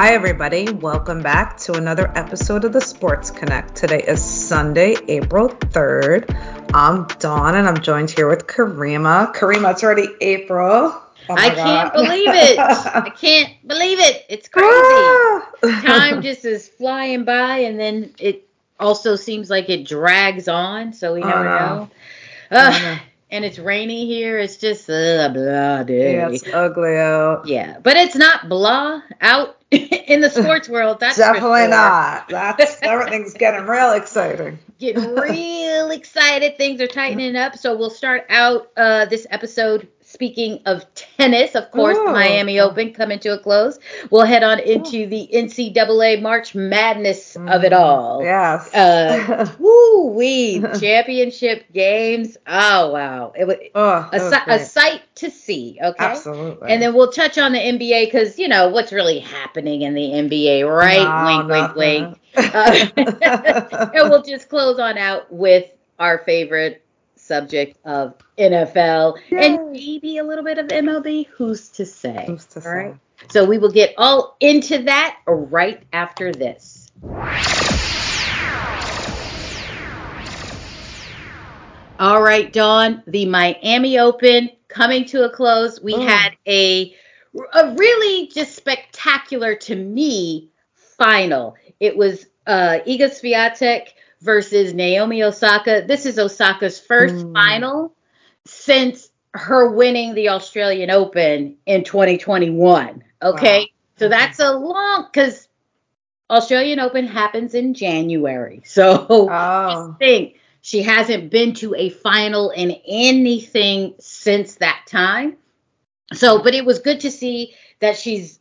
Hi, everybody. Welcome back to another episode of the Sports Connect. Today is Sunday, April 3rd. I'm Dawn and I'm joined here with Kariemah. Kariemah, it's already April. Oh I can't believe it. I can't believe it. It's crazy. Ah! Time just is flying by and then it also seems like it drags on, so we never know. and it's rainy here. It's just uh, blah day. Yeah, it's ugly out. Yeah, but it's not blah out in the sports world. That's definitely sure. not. That's everything's getting real exciting. Getting real excited. Things are tightening up. So we'll start out uh, this episode Speaking of tennis, of course, Ooh. Miami Open coming to a close. We'll head on into the NCAA March Madness mm. of it all. Yes. Uh, woo wee! Championship games. Oh wow! It was, oh, a, a, sight to see. Okay. Absolutely. And then we'll touch on the NBA because you know what's really happening in the NBA, right? No, wink, wink, wink. Uh, and we'll just close on out with our favorite subject of NFL Yay. and maybe a little bit of MLB. Who's to say? Who's to say? Right? So we will get all into that right after this. All right, Dawn, the Miami Open coming to a close. We oh. had a a really just spectacular to me final. It was uh Iga Swiatek versus Naomi Osaka. This is Osaka's first mm. final since her winning the Australian Open in 2021. Okay. Wow. So that's a long because Australian Open happens in January. So oh. think she hasn't been to a final in anything since that time. So, but it was good to see that she's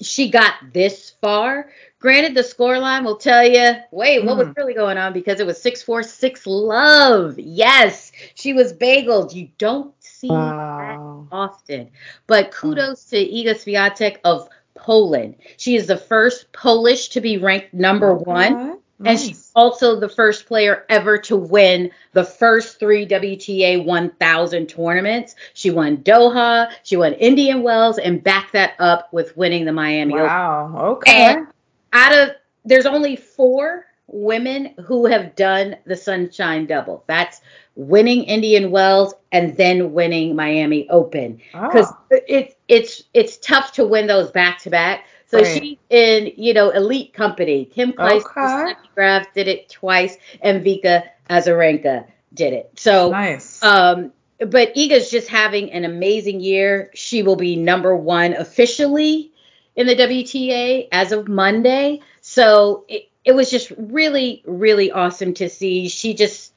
she got this far. Granted, the scoreline will tell you, wait, what mm. was hmm. really going on because it was 646 love. Yes, she was bageled. You don't see wow. that often. But kudos to Iga Swiatek of Poland. She is the first Polish to be ranked number one. Nice. And she's also the first player ever to win the first three WTA 1000 tournaments. She won Doha, she won Indian Wells, and backed that up with winning the Miami wow. Open. Wow, okay. And out of there's only four women who have done the Sunshine Double. That's winning Indian Wells and then winning Miami Open ah. because oh. it's it's it's tough to win those back to back. So right. she's in, you know, elite company. Kim Clijsters, okay. Graf did it twice, and Vika Azarenka did it. So nice. Um, but Iga's just having an amazing year. She will be number one officially in the WTA as of Monday. So it, it was just really, really awesome to see. She just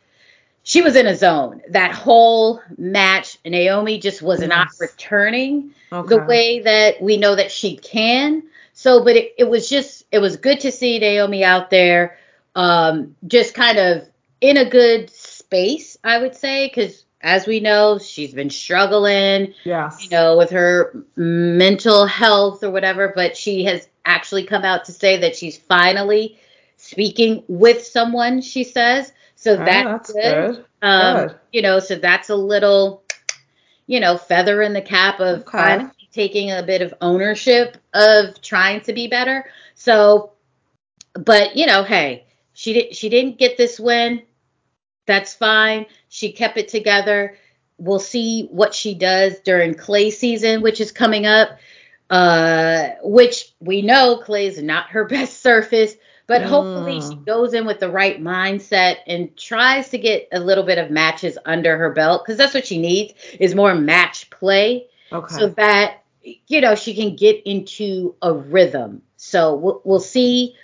she was in a zone that whole match. Naomi just was yes. not returning okay. the way that we know that she can. So, but it, it was just, it was good to see Naomi out there, um, just kind of in a good space, I would say, because as we know, she's been struggling, yes. you know, with her mental health or whatever, but she has actually come out to say that she's finally speaking with someone, she says. So oh, that's, that's good. good. Um, good. You know, so that's a little, you know, feather in the cap of okay. Taking a bit of ownership of trying to be better. So, but you know, hey, she did she didn't get this win. That's fine. She kept it together. We'll see what she does during clay season, which is coming up. Uh, which we know clay is not her best surface, but mm. hopefully she goes in with the right mindset and tries to get a little bit of matches under her belt because that's what she needs is more match play. Okay. So that you know, she can get into a rhythm. So we'll, we'll see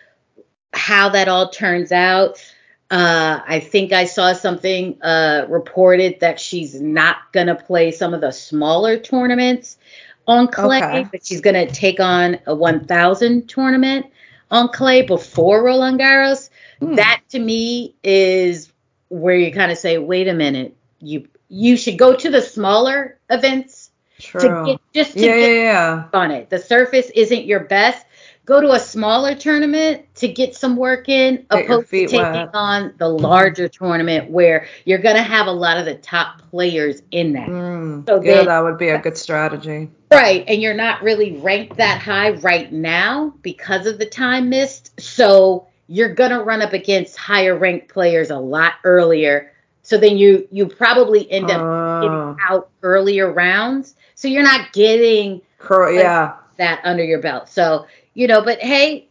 how that all turns out. Uh, I think I saw something uh, reported that she's not going to play some of the smaller tournaments on clay, okay. but she's going to take on a 1,000 tournament on clay before Roland Garros. Hmm. That to me is where you kind of say, wait a minute, you you should go to the smaller events True. To get, just to yeah, get yeah, yeah. on it. The surface isn't your best. Go to a smaller tournament to get some work in, Get opposed to taking wet. on the larger tournament where you're gonna have a lot of the top players in that. Mm, So yeah, then- that would be a good strategy. Right, and you're not really ranked that high right now because of the time missed. So you're gonna run up against higher ranked players a lot earlier. So then you you probably end up Oh, getting out earlier rounds. So you're not getting cor- yeah. that under your belt. So you know, but hey,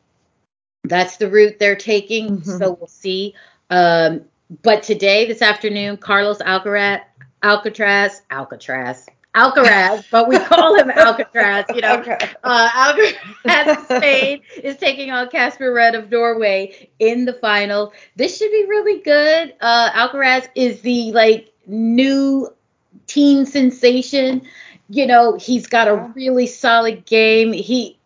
that's the route they're taking. Mhm. So we'll see. Um, but today, this afternoon, Carlos Alcaraz, Alcatraz, Alcatraz, Alcaraz, but we call him Alcatraz. You know, Okay. uh, Alcaraz of Spain is taking on Casper Ruud of Norway in the final. This should be really good. Uh, Alcaraz is the like new teen sensation. You know, he's got a really solid game. He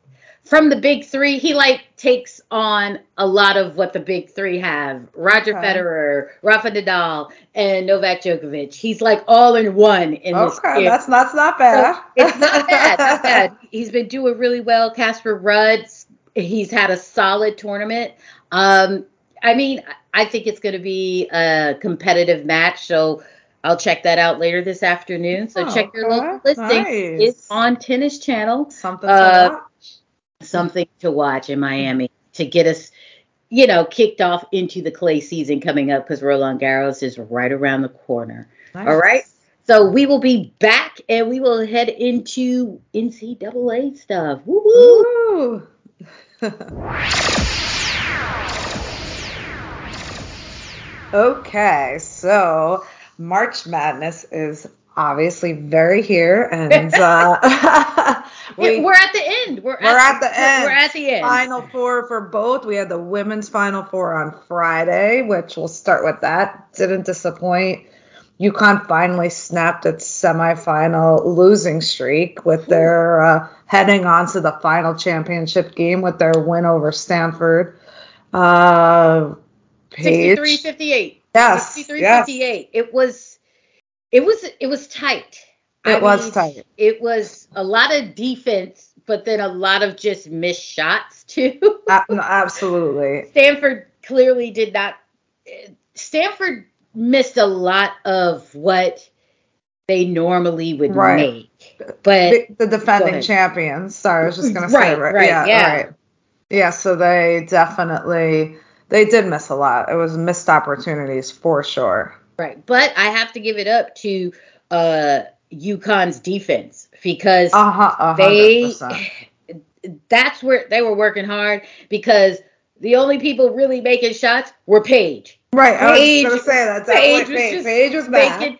from the big three, he like takes on a lot of what the big three have. Roger Okay. Federer, Rafa Nadal, and Novak Djokovic. He's like all in one in this Okay, game. that's that's not So bad. it's not bad, not bad. He's been doing really well. Casper Ruud, he's had a solid tournament. Um, I mean, I think it's going to be a competitive match, so I'll check that out later this afternoon. So Oh, check your okay. local listing. Nice. It's on Tennis Channel. Something to Uh, watch. Something to watch in Miami to get us, you know, kicked off into the clay season coming up because Roland Garros is right around the corner. Nice. all right. So we will be back and we will head into NCAA stuff. Woo woo. Woo. okay, so March Madness is obviously very here, and uh, we, we're at the end. We're, we're at the we're- end. We're at the end. Final four for both. We had the women's final four on Friday, which we'll start with that. Didn't disappoint. UConn finally snapped its semifinal losing streak with their uh, heading on to the final championship game with their win over Stanford. Uh, Paige, 63 58. Yes, 63 yes. 58. It was it was it was tight. It was tight. It was a lot of defense, but then a lot of just missed shots too. No, absolutely. Stanford clearly did not. Stanford missed a lot of what they normally would Right. make, but the, the defending champions. Sorry, I was just gonna say Right, right, right, yeah, yeah. right. Yeah, so they definitely they did miss a lot. It was missed opportunities for sure. right. But I have to give it up to uh UConn's defense because Uh huh. A hundred they that's where they were working hard because the only people really making shots were Paige. Right. I was Paige- just gonna say that. Paige Definitely was Paige. just Paige was bad. making-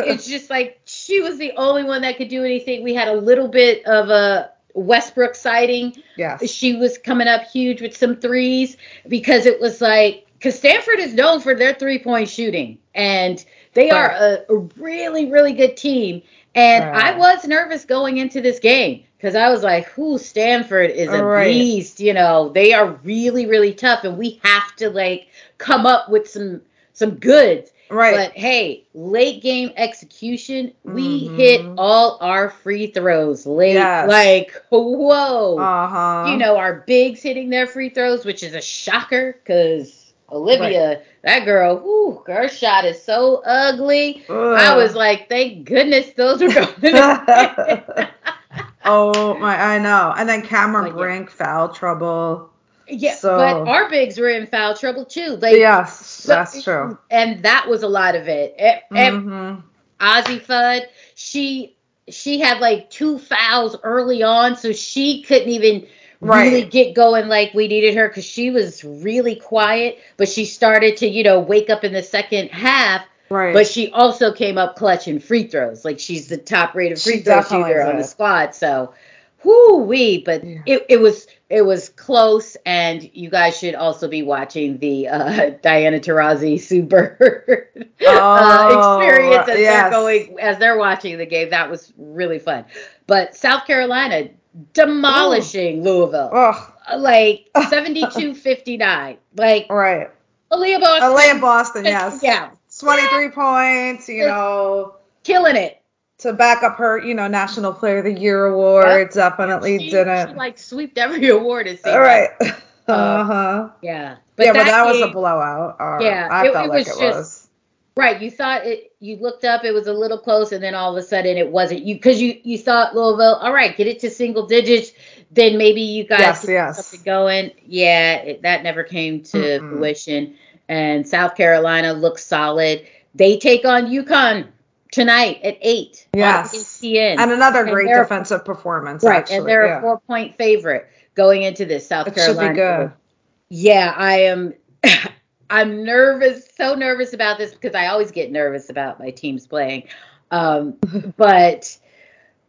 it, it's just like she was the only one that could do anything. We had a little bit of a Westbrook sighting. yes. She was coming up huge with some threes because it was like because Stanford is known for their three point shooting and they are a, a really really good team. And Right. I was nervous going into this game because I was like, "Who Stanford is a Right. beast." You know, they are really really tough, and we have to like come up with some some goods. Right. But hey, late game execution, we Mhm. hit all our free throws late. Yes. Like, whoa. uh huh. you know, our bigs hitting their free throws, which is a shocker because Olivia, that girl, whoo, her shot is so ugly. I was like, thank goodness those are going oh my, I know. And then Cameron But yeah. Brink foul trouble. Yeah, So- but our bigs were in foul trouble too. Like, yes, so- that's true. And that was a lot of it. And e- hmm Azzi Fudd, she she had like two fouls early on, so she couldn't even really get going like we needed her because she was really quiet, but she started to you know wake up in the second half. Right. But she also came up clutch in free throws. Like she's the top rated free She throw shooter on the squad. So, whoo wee. But Yeah. it, it was it was close, and you guys should also be watching the uh, Diana Taurasi Sue Bird uh, Oh, experience as yes. they're going as they're watching the game. That was really fun. But South Carolina demolishing Louisville, Ugh. like 72-59. Like Right. Aaliyah Boston, Aaliyah Boston, yes. yeah, 23 points, you It's- know, killing it. To back up her, you know, National Player of the Year award. Yep. Definitely she, didn't. She like swept every award it seemed All right. Uh huh. Yeah. yeah, but that was a blowout. Or Yeah, I it- felt it like was it just- was. Right, you thought it. You looked up, it was a little close, and then all of a sudden it wasn't. You because you you thought Louisville, all right, get it to single digits, then maybe you guys Yes, yes. something going. Yeah, it, that never came to Mm-mm. fruition. And South Carolina looks solid. They take on UConn tonight at eight. Yes. ESPN. And another great they're- defensive performance. right, actually. and they're yeah. a four point favorite going into this South It should Carolina. be good. Yeah, I am. I'm nervous, so nervous about this because I always get nervous about my teams playing. Um, but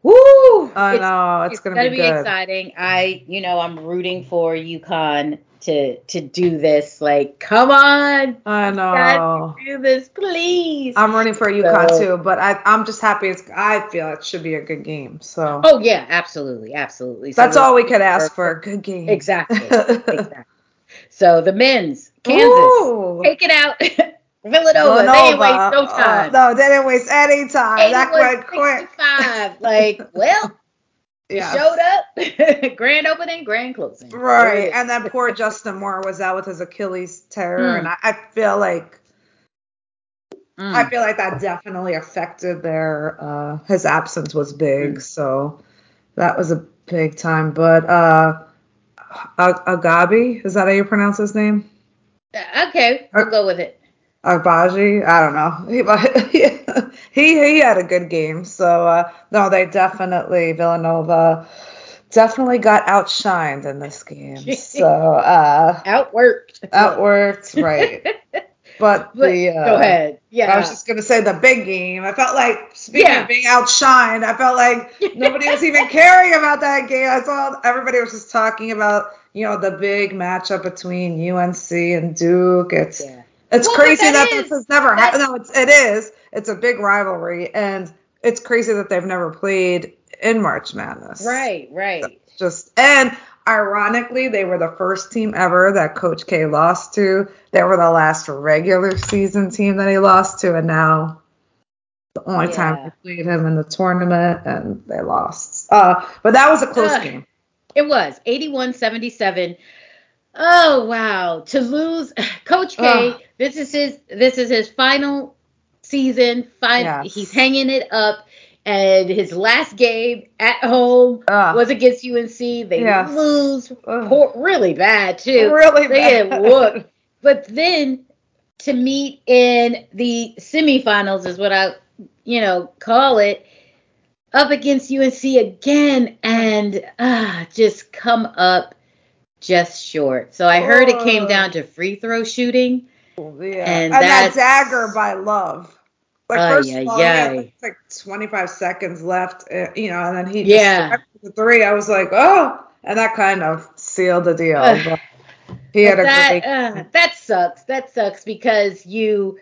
woo, I it's, know it's, it's gonna, gonna be, be, exciting. I, you know, I'm rooting for UConn to to do this. Like, come on, I know. do this, please. I'm running for UConn So- too, but I, I'm just happy. It's. I feel it should be a good game. So oh yeah, absolutely, absolutely. So that's all we could ask for. A good game. Exactly, exactly. So the men's Kansas Ooh. take it out. Villanova, they ain't waste no time. Uh, no, they didn't waste any time. That went quick. 81-65. Like, well, Yeah. showed up. grand opening, grand closing. Right, and then poor Justin Moore was out with his Achilles tear, Mm. and I, I feel like Mm. I feel like that definitely affected their uh his absence was big, Mm. so that was a big time. But uh Ag- Agabi, is that how you pronounce his name? okay, I'll go with it. Agbaji, I don't know. He, he he had a good game. So uh no, they definitely Villanova definitely got outshined in this game. So uh Outworked. outworked, right. But, But the uh, go ahead. Yeah. I was just gonna say the big game. I felt like speaking Yeah. of being outshined, I felt like nobody was even caring about that game. I saw everybody was just talking about you know the big matchup between UNC and Duke. It's yeah. it's Well, crazy that that, is- this has never happened. No, it's it is. It's a big rivalry, and it's crazy that they've never played in March Madness. Right, right. Just and ironically, they were the first team ever that Coach K lost to. They were the last regular season team that he lost to, and now the only time Yeah. they played him in the tournament, and they lost. Uh, but that was a close Ugh. game. It was 81-77. Oh wow. To lose Coach K, Ugh. this is his this is his final season. Fine Yes. he's hanging it up. And his last game at home Ugh. was against UNC. They Yes. lose poor, really bad too. really They bad. whooped. But then to meet in the semifinals is what I, you know, call it, up against UNC again and uh, just come up just short. So I heard it came down to free throw shooting. Yeah. And And, that dagger by Love. Like Ay, first ay, of all, had, like, like 25 seconds left, uh, you know, and then he Yeah. the three. I was like, oh, and that kind of sealed the deal. But he had But a that great. uh, that sucks. That sucks because you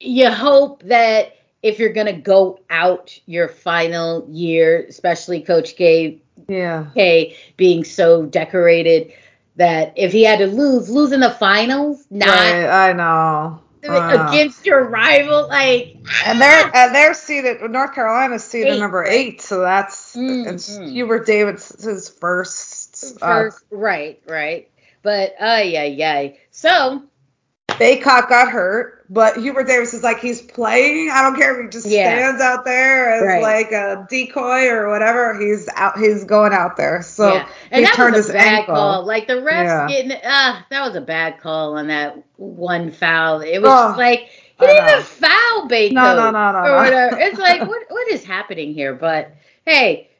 you hope that if you're gonna go out your final year, especially Coach K yeah. K being so decorated, that if he had to lose, lose in the finals, not Right, I know. Know. against your rival, like And they're and they're seated. North Carolina's seated Eight, number eight, so that's Mm, it's mm. Hubert Davis his first. Uh, first, right, right. But uh yeah, yeah. So Bacot got hurt, but Hubert Davis is like he's playing. I don't care if he just Yeah. stands out there as Right. like a decoy or whatever. He's out. He's going out there. So yeah, and he that turned was his bad ankle. call. Like the refs Yeah. getting ah, that was a bad call on that one foul. It was Oh, like he didn't even foul Bacot No, no, no, no, or no. It's like what what is happening here? But hey,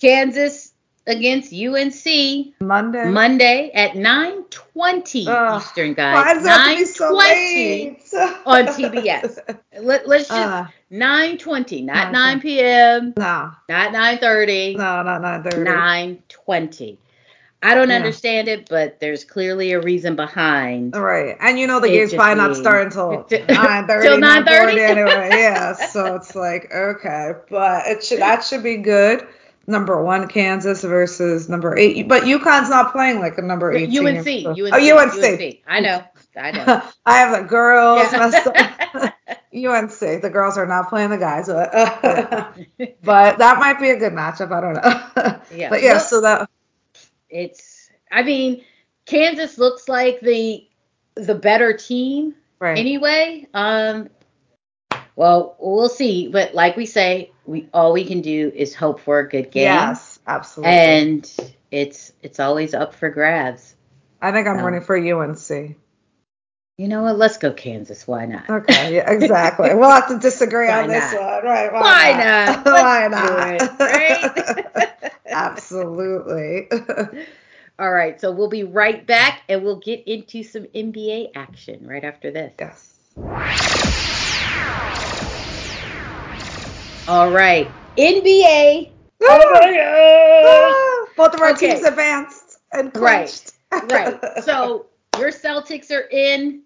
Kansas against UNC Monday. Monday at 9:20 Ugh. Eastern, Why guys. does it have to be so 9:20 late? on TBS. Let, let's just Uh, 9:20, not 9:20. 9 p.m., no, not 9:30. no, not nine thirty. 920. I don't Yeah. understand it, but there's clearly a reason behind. Right, and you know the game's probably not starting until Till nine thirty, 9:30? nine forty anyway. Yeah, so it's like okay, but it should that should be good. Number one Kansas versus number eight, but UConn's not playing like a number eight. UNC, so- UNC, Oh, UNC. UNC. I know, I know. I have the girls Yeah. messed up. UNC, the girls are not playing the guys, but, but that might be a good matchup. I don't know. Yeah. But yeah, Well- so that it's, I mean, Kansas looks like the the better team Right. anyway. Um, well, we'll see. But like we say, we all we can do is hope for a good game. Yes, absolutely. and it's it's always up for grabs. I think I'm running for UNC. You know what? Let's go Kansas. Why not? Okay, yeah, exactly. we'll have to disagree Why on this one, right? Why, Why not? not? why not? it, right? Absolutely. All right, so we'll be right back and we'll get into some NBA action right after this. yes. All right, NBA. Ah, Both of our Okay. teams advanced and Right, clinched. Right. So your Celtics are in.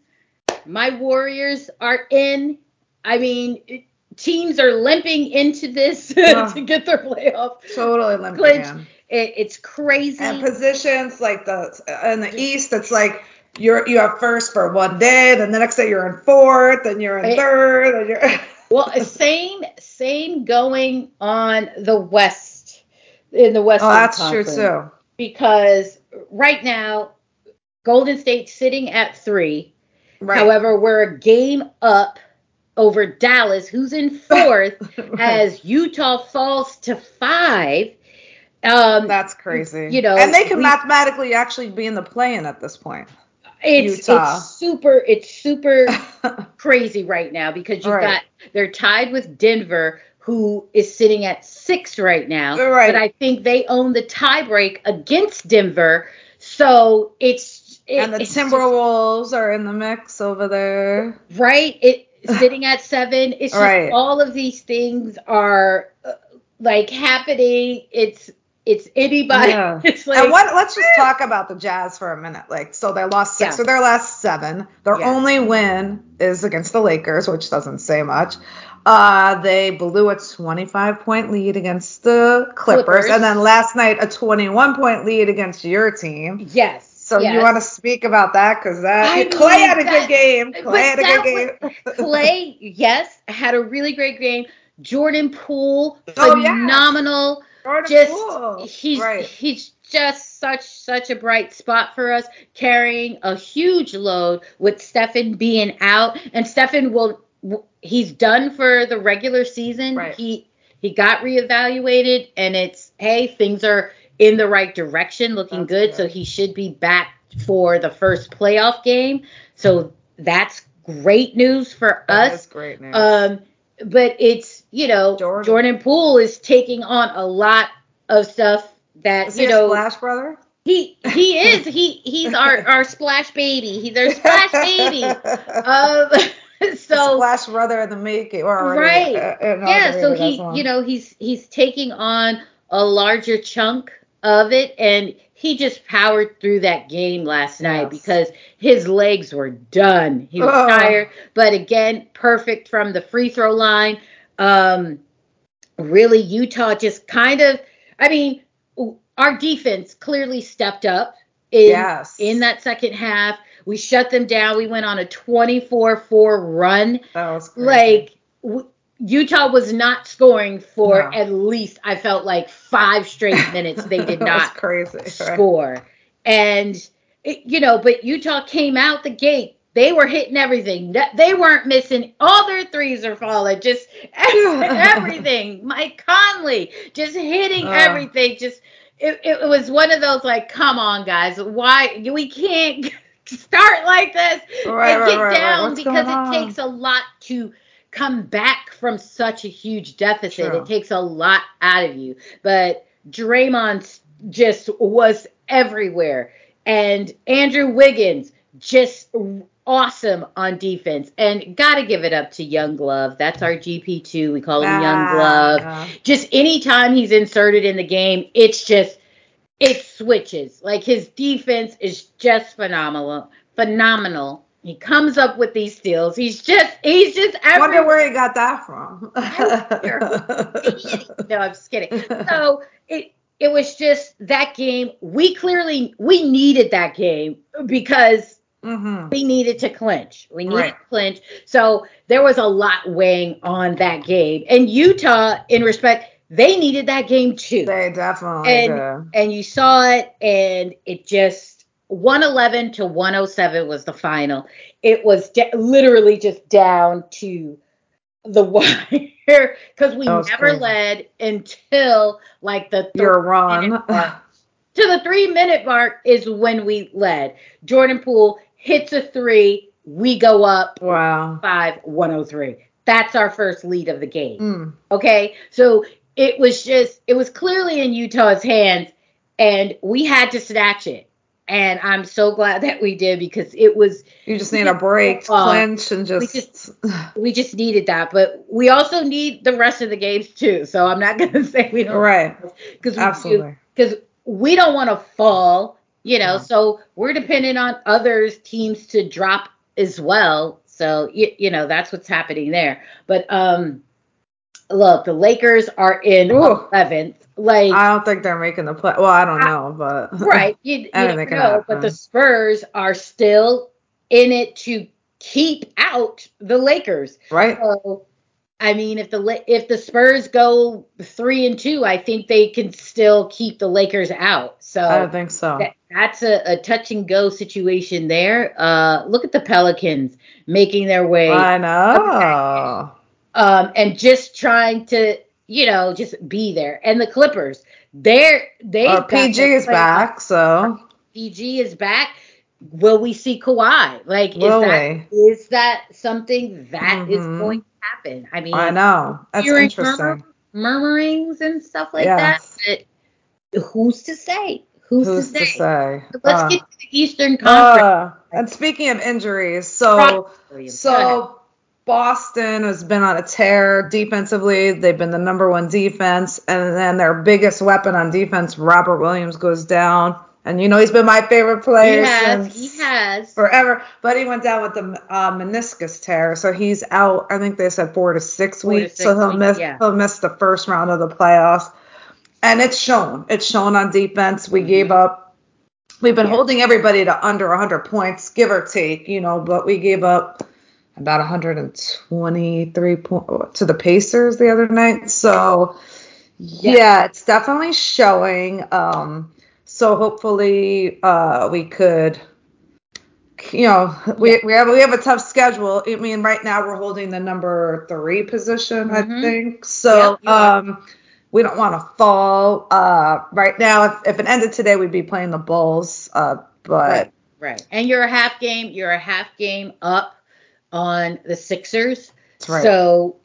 My Warriors are in. I mean, it- teams are limping into this Yeah. to get their playoff. totally limping Clinch. It, it's crazy. And positions like the in the East, it's like you're you have first for one day, then the next day you're in fourth, then you're in Right. third, and you're well, same same going on the West in the West. Oh, that's Conference. true too. Because right now, Golden State sitting at three. Right. However, we're a game up over Dallas, who's in fourth, as Utah falls to five. Um, That's crazy. you know, and they can we- mathematically actually be in the play-in at this point. It's Utah. it's super it's super crazy right now because you've Right. got they're tied with Denver, who is sitting at six right now. Right. But I think they own the tiebreak against Denver, so it's it, and the it's just- Timberwolves are in the mix over there. right? It sitting at seven. It's just Right. all of these things are uh, like happening. It's it's anybody. Yeah. It's like and what, let's just talk about the Jazz for a minute. Like, so they lost six Yeah. of their last seven. Their Yeah. only win is against the Lakers, which doesn't say much. Uh, they blew a 25 point lead against the Clippers, Clippers. and then last night a 21 point lead against your team. yes. So yes. you want to speak about that because that I Clay mean, had a that- good game. but Clay had a good game. Clay, yes, had a really great game. Jordan Poole, Oh, yeah. Just he's right. he's just such such a bright spot for us, carrying a huge load with Stefan being out, and Stefan will he's done for the regular season. Right. He he got reevaluated, and it's hey things are in the right direction, looking That's good, so he should be back for the first playoff game. So that's great news for That us. great news. Um, but it's you know Jordan. Jordan. Poole is taking on a lot of stuff that is you he know a Splash brother? he he is he he's our our splash baby. He's our splash baby. Um, so Splash brother in the making, Right. uh, yeah, so he you know he's he's taking on a larger chunk of it and he just powered through that game last night because his legs were done. He was Ugh. tired, but again, perfect from the free throw line. Um really Utah just kind of I mean, our defense clearly stepped up in yes, in that second half. We shut them down. We went on a 24-4 run that was crazy. like w- Utah was not scoring for No. at least I felt like five straight minutes. They did not crazy. right? score, and it, you know, but Utah came out the gate. They were hitting everything. They weren't missing. All their threes are falling. Just everything. Mike Conley just hitting Oh. everything. Just it, it was one of those like, come on, guys, why we can't start like this Right, and get right, right. down What's because it on? takes a lot to come back from such a huge deficit. True. It takes a lot out of you. But Draymond just was everywhere. And Andrew Wiggins just awesome on defense. And got to give it up to Young Glove. That's our GP2. We call him Young Ah, Glove. yeah. Just anytime he's inserted in the game, it's just it switches. Like his defense is just phenomenal. Phenomenal. He comes up with these steals. He's just he's just I Wonder where he got that from. no, I'm just kidding. So it it was just that game. We clearly we needed that game because hmm we needed to clinch. We needed Right. to clinch. So there was a lot weighing on that game. And Utah, in respect, they needed that game too. They definitely And- do. and you saw it, and it just 111 to 107 was the final. It was de- literally just down to the wire because we never crazy. led until like the Your third run. to the three minute mark is when we led. Jordan Poole hits a three, we go up wow. 5 103. That's our first lead of the game. Mm. Okay. So it was just, it was clearly in Utah's hands and we had to snatch it. And I'm so glad that we did because it was, You just need a break, Uh, clinch, and we just. we just needed that. But we also need the rest of the games too. So I'm not going to say we don't. right. Because Absolutely. Because we don't want to fall, you know. No. So we're dependent on others teams to drop as well. So you, you know that's what's happening there. But um, look, the Lakers are in. 11th. Like I don't think they're making the play. Well, I don't know, but right, you, you can know. But the Spurs are still in it to keep out the Lakers. right. So, I mean, if the if the Spurs go three and two, I think they can still keep the Lakers out. So I don't think so. that, that's a, a touch and go situation there. Uh, look at the Pelicans making their way I know. um, and just trying to, you know, just be there. And the Clippers, they're they Uh, PG is back, so PG is back. Will we see Kawhi? Like, Will is that is that something that is Mhm. going to happen? I mean, I know. That's interesting. murmurings and stuff like Yes. that. But who's to say? Who's, Who's to to say? say? Let's Uh, get to the Eastern Conference. uh, and speaking of injuries, so Williams. Go ahead. so Boston has been on a tear defensively. They've been the number one defense, and then their biggest weapon on defense, Robert Williams, goes down. And you know he's been my favorite he player has, since he has. forever. But he went down with the uh, meniscus tear, so he's out. I think they said four to six Four to weeks, six so he'll weeks, miss yeah. he'll miss the first round of the playoffs. And it's shown. It's shown on defense. We Mhm. gave up. We've been Yeah. holding everybody to under 100 points, give or take, you know, but we gave up about 123 points to the Pacers the other night. So, yeah, it's definitely showing. Um, so hopefully uh, we could, you know, we, Yeah. we have we have a tough schedule. I mean, right now we're holding the number three position, I Mhm. think. So, are. um, we don't want to fall. Uh, right now, if, if it ended today, we'd be playing the Bulls. Uh, but Right, right. And you're a half game. You're a half game up on the Sixers. Right. So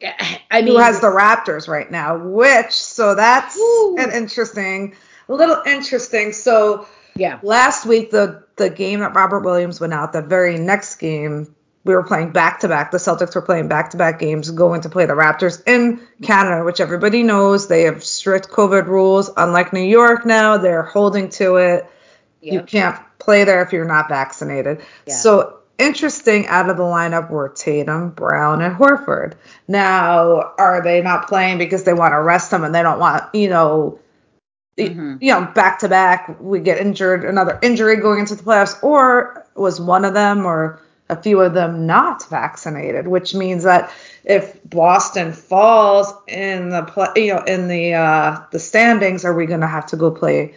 I mean, who has the Raptors right now? Which so that's Woo. an interesting, a little interesting. So yeah, last week the the game that Robert Williams went out, the very next game we were playing back to back. The Celtics were playing back to back games, going to play the Raptors in Canada, which everybody knows they have strict COVID rules. Unlike New York now, they're holding to it. You can't play there if you're not vaccinated. Yeah. So interesting out of the lineup were Tatum, Brown, and Horford. Now, are they not playing because they want to rest them and they don't want, you know, Mhm. you know, back to back, we get injured, another injury going into the playoffs, or was one of them or a few of them not vaccinated, which means that if Boston falls in the play, you know, in the uh, the standings, are we going to have to go play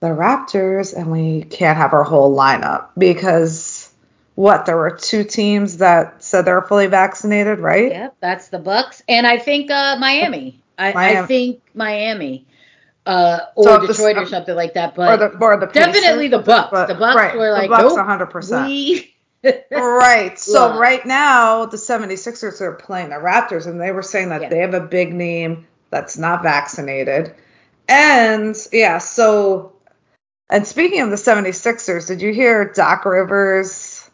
the Raptors and we can't have our whole lineup because what there were two teams that said they're fully vaccinated, right? Yep, that's the Bucks, and I think uh, Miami. I, I think Miami, uh, or So if the- Detroit or um, something like that. Or But the or the definitely the Bucks. but- the Bucks right, were the like, Bucks nope, 100%. we. Right. So Look. right now the 76ers are playing the Raptors and they were saying that Yeah. they have a big name that's not vaccinated. And yeah, so and speaking of the 76ers, did you hear Doc Rivers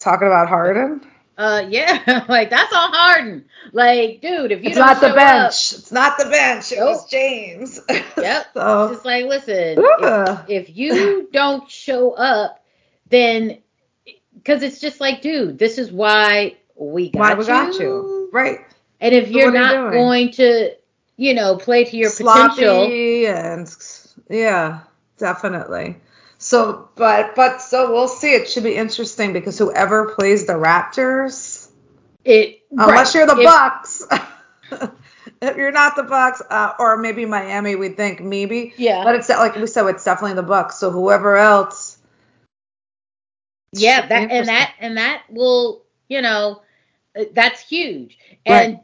talking about Harden? Uh, yeah, like that's on Harden. Like, dude, if you It's don't not the bench. it's not the bench. It was James. Yep. so up, it's like, listen, if, if you don't show up, then because it's just like, dude, this is why we got why you. got you? Right. And if So you're are you not going to, you know, play to your potential, sloppy and yeah, definitely. So, but but so we'll see. It should be interesting because whoever plays the Raptors, it unless right, you're the if- Bucks, if you're not the Bucks, uh, or maybe Miami, we think maybe. Yeah. But it's like we said, it's definitely the Bucks. So whoever else Yeah, that and that and that will, you know, uh, that's huge. And right.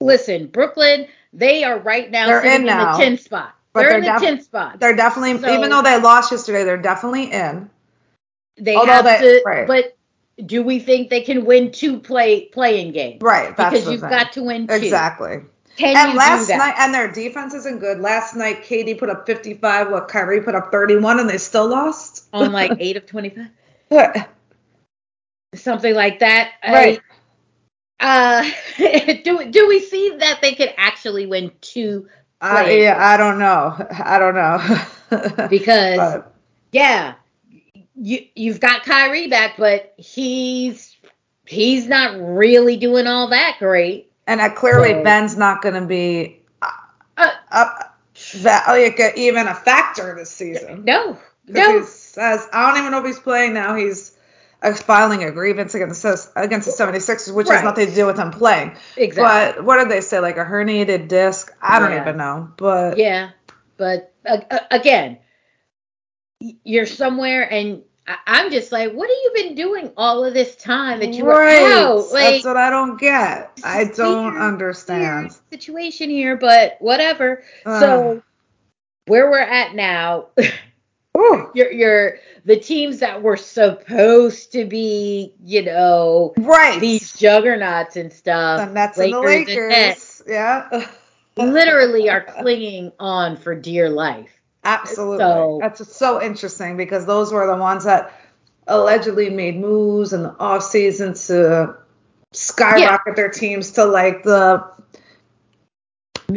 listen, Brooklyn, they are right now they're sitting in, in the 10 spot. But they're, they're in the 10th spot. They're definitely, so, even though they lost yesterday, they're definitely in. They Although have they, to, right. but do we think they can win two play playing games? Right, because you've thing. got to win two. Exactly. Can and you last night, and their defense isn't good. Last night, KD put up 55, what Kyrie put up 31, and they still lost on like eight of 25. What? Something like that. Right. I, uh, do do we see that they could actually win two? Uh, yeah, I don't know. I don't know. because but. yeah, you you've got Kyrie back, but he's he's not really doing all that great. And uh, clearly, so, Ben's not going to be uh, uh, like even a factor this season. No, no. Says I don't even know if he's playing now. He's uh, filing a grievance against the, against the 76ers, which right. has nothing to do with him playing. Exactly. But what did they say? Like a herniated disc? I don't yeah. even know. But yeah, but uh, again, you're somewhere and I'm just like, what have you been doing all of this time that you right. were out? Like, That's what I don't get. I don't understand. Situation here, but whatever. Uh. So where we're at now, you're, you're the teams that were supposed to be, you know, right, these juggernauts and stuff. The Nets Lakers and the Lakers, Nets, yeah, literally are clinging on for dear life. Absolutely. So, That's so interesting because those were the ones that allegedly made moves in the off season to skyrocket yeah. their teams to like the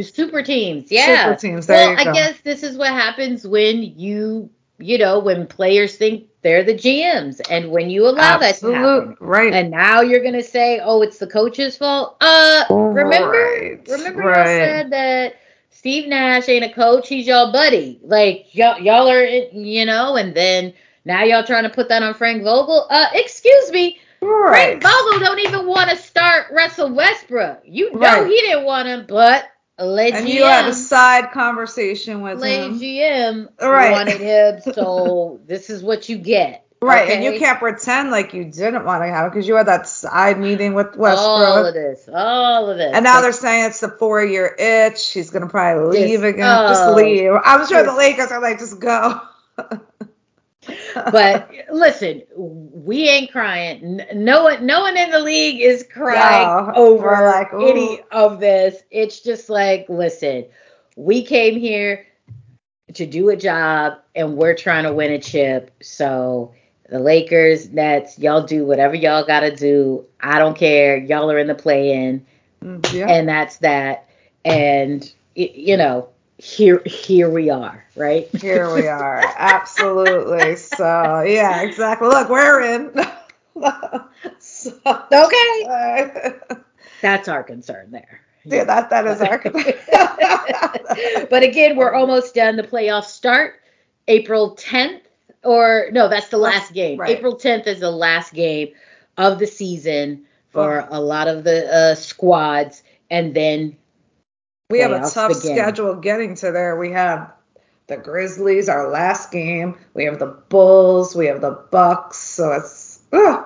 super teams. Yeah. Super teams. There well, I guess this is what happens when you, you know, when players think they're the GMs and when you allow Absolute, that to happen. Right. And now you're going to say, "Oh, it's the coach's fault." Uh, remember? Right. Remember right. you said that Steve Nash ain't a coach, he's y'all buddy. Like y'all, y'all are, you know, and then now y'all trying to put that on Frank Vogel. Uh, excuse me, right. Frank Vogel don't even want to start Russell Westbrook. You know right. he didn't want him, but Lay and GM, you had a side conversation with Lay him. GM right. wanted him, so this is what you get. Right, okay? and you can't pretend like you didn't want to have it because you had that side meeting with Westbrook. All of this, all of this. And now like, they're saying it's the four-year itch. He's gonna probably leave just, again. Oh, just leave. I'm sure the Lakers are like, just go. but listen, we ain't crying. No one, no one in the league is crying no, over like, any of this. It's just like, listen, we came here to do a job, and we're trying to win a chip. So the Lakers, Nets, y'all do whatever y'all got to do. I don't care. Y'all are in the play in. Mm, yeah. And that's that. And, you know, here here we are, right? Here we are. Absolutely. So, yeah, exactly. Look, we're in. so, okay. That's our concern there. Yeah, that that is our concern. but again, we're almost done. The playoffs start April 10th or no, that's the last game. Right. April 10th is the last game of the season for oh. a lot of the uh, squads, and then we have a tough begin. schedule getting to there. We have the Grizzlies, our last game. We have the Bulls. We have the Bucks. So it's ugh,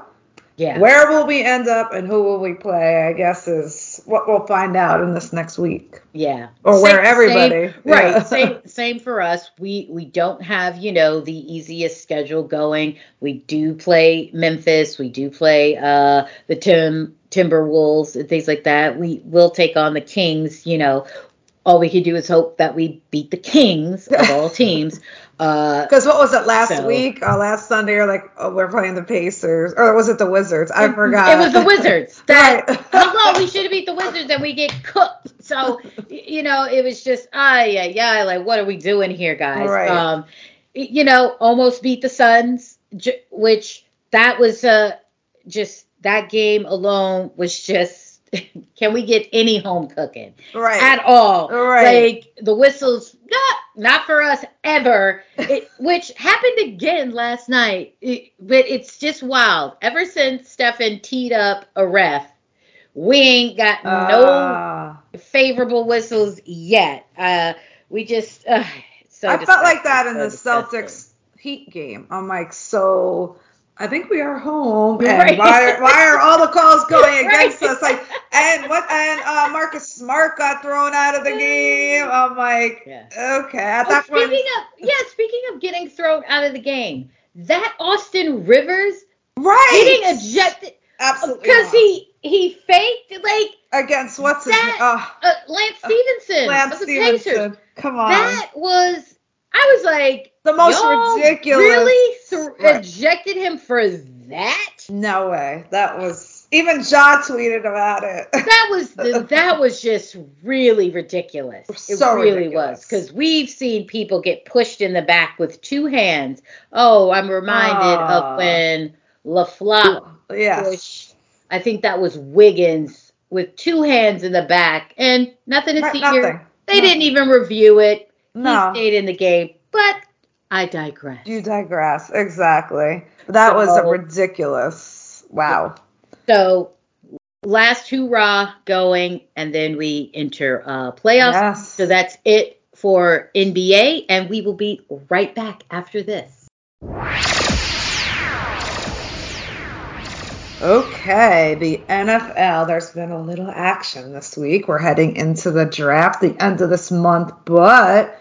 yeah. Where will we end up and who will we play? I guess is what we'll find out in this next week. Yeah. Or same, where everybody. Same, yeah. Right. Same same for us. We we don't have, you know, the easiest schedule going. We do play Memphis, we do play uh the Tim Timberwolves and things like that. We will take on the Kings, you know. All we could do is hope that we beat the Kings of all teams. Because uh, what was it last so, week? Uh, last Sunday, or like oh, we're playing the Pacers, or was it the Wizards? I forgot. It was the Wizards. That right. hello, we should have beat the Wizards, and we get cooked. So you know, it was just ah yeah yeah like what are we doing here, guys? Right. Um, you know, almost beat the Suns, which that was uh just that game alone was just can we get any home cooking? Right. At all. Right. Like the whistles not not for us ever. It, which happened again last night. It, but it's just wild. Ever since stefan teed up a ref we ain't got uh, no ah. favorable whistles yet. Uh we just uh, so i felt like that in so the celtics heat game. I'm like so I think we are home. And Right. why, why are all the calls going against Right. us? Like, and what? And uh, Marcus Smart got thrown out of the game. I'm like, Yeah. okay. At Oh, that point, speaking of yeah, speaking of getting thrown out of the game, that Austin Rivers right? getting ejected Absolutely. because he he faked like against what's his that- oh, uh, Lance Stephenson Lance of the Pacers. Stephenson. Come on. That was I was like the most ridiculous. Really th- ejected him for that? No way. That was even John tweeted about it. That was the, that was just really ridiculous. It So really ridiculous. was because we've seen people get pushed in the back with two hands. Oh, I'm reminded Ah. of when LaFleur yes. pushed. I think that was Wiggins with two hands in the back and nothing to Right, see nothing. here. They Nothing. didn't even review it. No. He stayed in the game, but I digress. You digress. Exactly. That was a ridiculous. Wow. So last hoorah going, and then we enter uh, playoffs. Yes. So that's it for NBA, and we will be right back after this. Okay, the NFL, there's been a little action this week. We're heading into the draft, the end of this month, but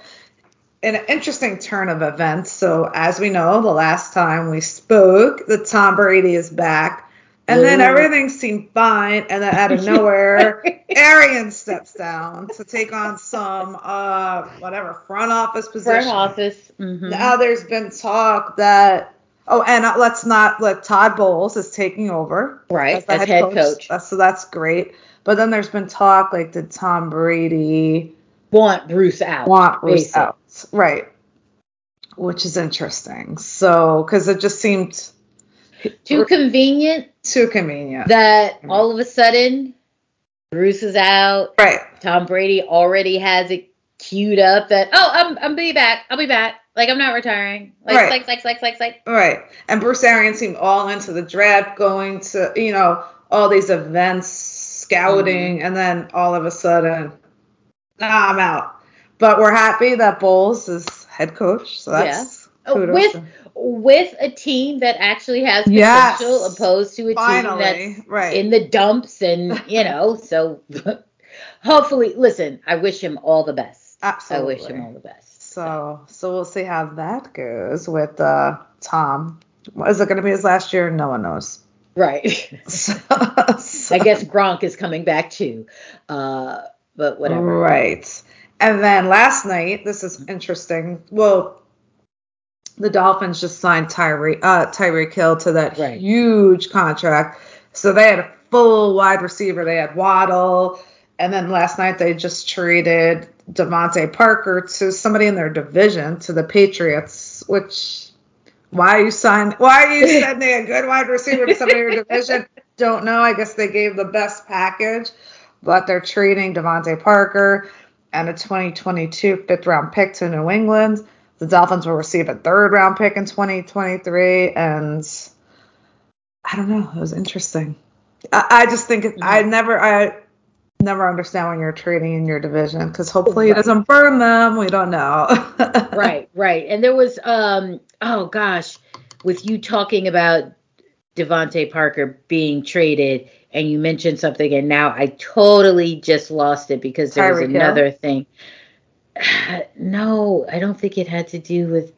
an interesting turn of events. So, as we know, the last time we spoke, the Tom Brady is back, and then everything seemed fine, and then out of nowhere, Arians steps down to take on some uh whatever front office position. Front office. mhm. Now there's been talk that oh, and uh, let's not let Todd Bowles is taking over Right, the as head coach. That's- so that's great. But then there's been talk like did Tom Brady Want Bruce out. want Bruce basic. out? Right. Which is interesting. So because it just seemed Too convenient too convenient. that Mm. all of a sudden Bruce is out. right. Tom Brady already has it queued up that oh I'm I'm be back. I'll be back. Like I'm not retiring. Like Right. like like like like like Right. And Bruce Arians seemed all into the draft, going to, you know, all these events, scouting, Mm-hmm. and then all of a sudden, nah, I'm out. But we're happy that Bowles is head coach. So that's Oh, with to- with a team that actually has Yes. potential opposed to a team that's Right. in the dumps and you know so hopefully listen i wish him all the best Absolutely. i wish him all the best so so we'll see how that goes with uh Tom. Is it gonna be his last year? No one knows. right So, i guess gronk is coming back too uh but whatever Right. And then last night, this is interesting. Well, the Dolphins just signed Tyree uh Tyreek Hill to that Right. huge contract. So they had a full wide receiver. They had Waddle. And then last night they just traded DeVante Parker to somebody in their division to the Patriots, which why are you sign why are you sending a good wide receiver to somebody in your division? Don't know. I guess they gave the best package, but they're trading DeVante Parker and a 2022 fifth round pick to New England. The Dolphins will receive a third round pick in 2023, and I don't know. It was interesting. I, I just think it, I never I never understand when you're trading in your division because hopefully it doesn't burn them. We don't know. right right and there was um oh gosh with you talking about DeVante Parker being traded and you mentioned something and now I totally just lost it because there was Tyreek Hill? another thing. No, I don't think it had to do with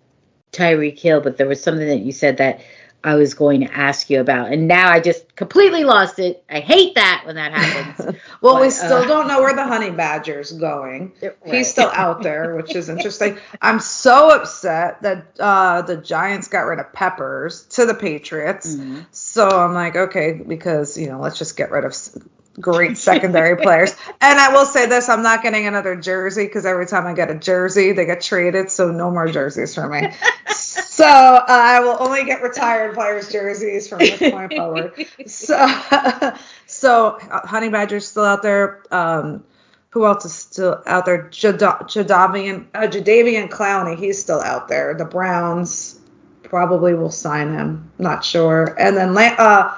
Tyreek Hill, but there was something that you said that I was going to ask you about. And now I just completely lost it. I hate that when that happens. well, we still uh, don't know where the honey badger's going. Right. He's still out there, which is interesting. I'm so upset that uh, the Giants got rid of Peppers to the Patriots. Mhm. So I'm like, okay, because you know, let's just get rid of great secondary players. And I will say this: I'm not getting another jersey because every time I get a jersey, they get traded. So no more jerseys for me. So uh, I will only get retired players' jerseys from this point forward. So, so uh, Honey Badger's still out there. Um, who else is still out there? Jadeveon, uh, Jadeveon Clowney, he's still out there. The Browns probably will sign him. Not sure. And then uh,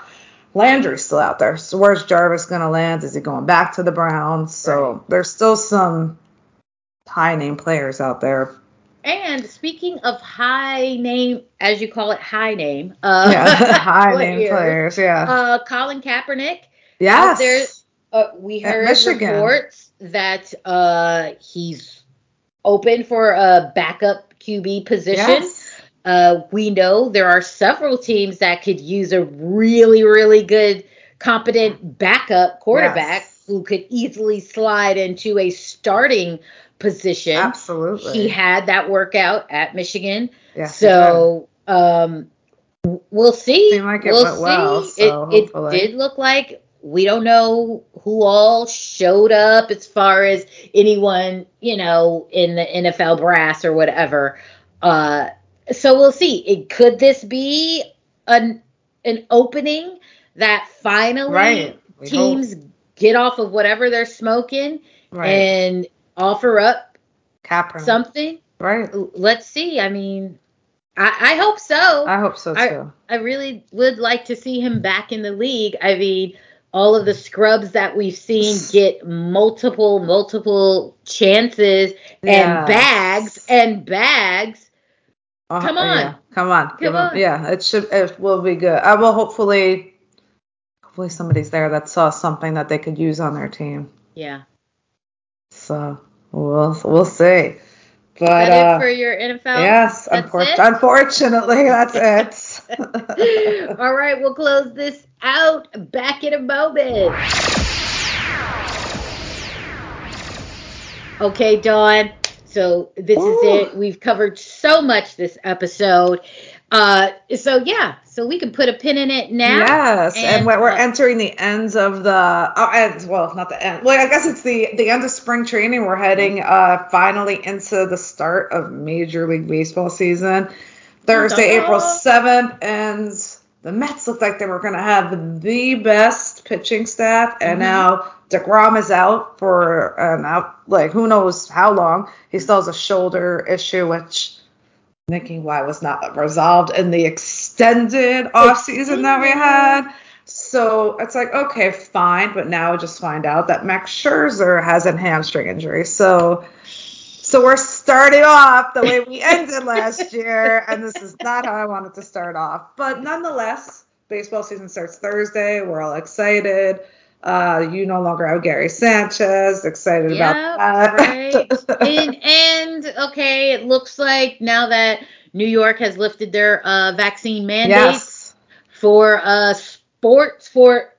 Landry's still out there. So where's Jarvis going to land? Is he going back to the Browns? So Right. there's still some high name players out there. And speaking of high name, as you call it, high name, uh, yeah, high name players, players. Yeah. uh, Colin Kaepernick. yes. there's, Uh, we heard Michigan. reports that uh, he's open for a backup QB position. Yes. Uh, we know there are several teams that could use a really, really good, competent backup quarterback Yes. who could easily slide into a starting position. Absolutely. He had that workout at Michigan. Did. so um, we'll see. Seemed like it we'll went well, see. so it, it did look like we don't know who all showed up as far as anyone, you know, in the NFL brass or whatever. Uh, so we'll see. It, could this be an an opening that finally Right. Teams get off of whatever they're smoking right. and offer up Kaepernick. something? Right. Let's see. I mean, I, I hope so. I hope so I- too. I really would like to see him back in the league. I mean, all of the scrubs that we've seen get multiple, multiple chances and bags and bags. Uh, Come on. yeah, Come on. Come him- on. Yeah, it should. It will be good. I will hopefully. Hopefully somebody's there that saw something that they could use on their team. Yeah. So we'll we'll see. But uh, for your NFL? yes, unfor- unfortunately, that's it. All right, we'll close this out. Back in a moment. Okay, Dawn. So this Ooh. is it. We've covered so much this episode. Uh, so yeah, so we can put a pin in it now. Yes, and, And, we're, uh, entering the ends of the oh, ends. Well, not the end. Well, I guess it's the the end of spring training. We're heading uh finally into the start of Major League Baseball season. Thursday, April seventh, and the Mets looked like they were going to have the best pitching staff, and Mhm. now Degrom is out for an out like who knows how long. He still has a shoulder issue, which thinking why was not resolved in the extended off season that we had. So it's like, okay, fine, but now we just find out that Max Scherzer has a hamstring injury. So so we're starting off the way we ended last year, and this is not how I wanted to start off. But nonetheless, baseball season starts Thursday. We're all excited. Uh, you no longer have Gary Sanchez. Excited Yeah, about that. right. and, and okay, it looks like now that New York has lifted their uh, vaccine mandates yes. for uh, sports for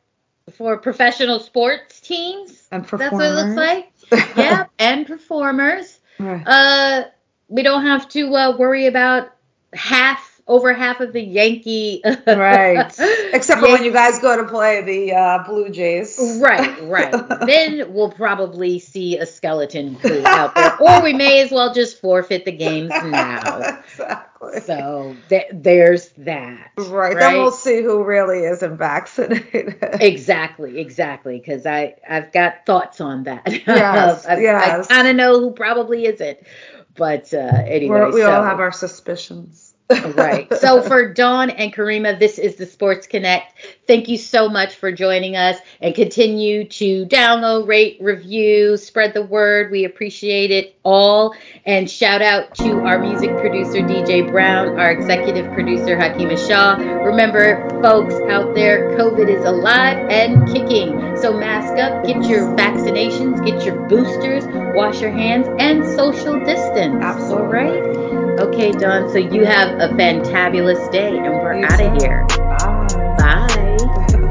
for professional sports teams. And performers. That's what it looks like. yeah, and performers. Right. Uh, we don't have to uh, worry about half over half of the Yankee. Right. Except for when you guys go to play the uh, Blue Jays. Right, right. then we'll probably see a skeleton crew out there, or we may as well just forfeit the games now. exactly. So th- there's that. right. Then we'll see who really isn't vaccinated. Exactly, exactly. Because I I've got thoughts on that. Yes, I, yes. I kind of know who probably isn't, but uh, anyway, We're, we so. all have our suspicions. Right. So for Dawn and Kariemah, this is the Sports Connect. Thank you so much for joining us and continue to download, rate, review, spread the word. We appreciate it all. And shout out to our music producer, DJ Brown, our executive producer, Hakima Shaw. Remember, folks out there, COVID is alive and kicking. So mask up, get your vaccinations, get your boosters, wash your hands, and social distance. Absolutely. All right. Okay, Dawn. So you have a fantabulous day, and we're out of here. Bye. Bye.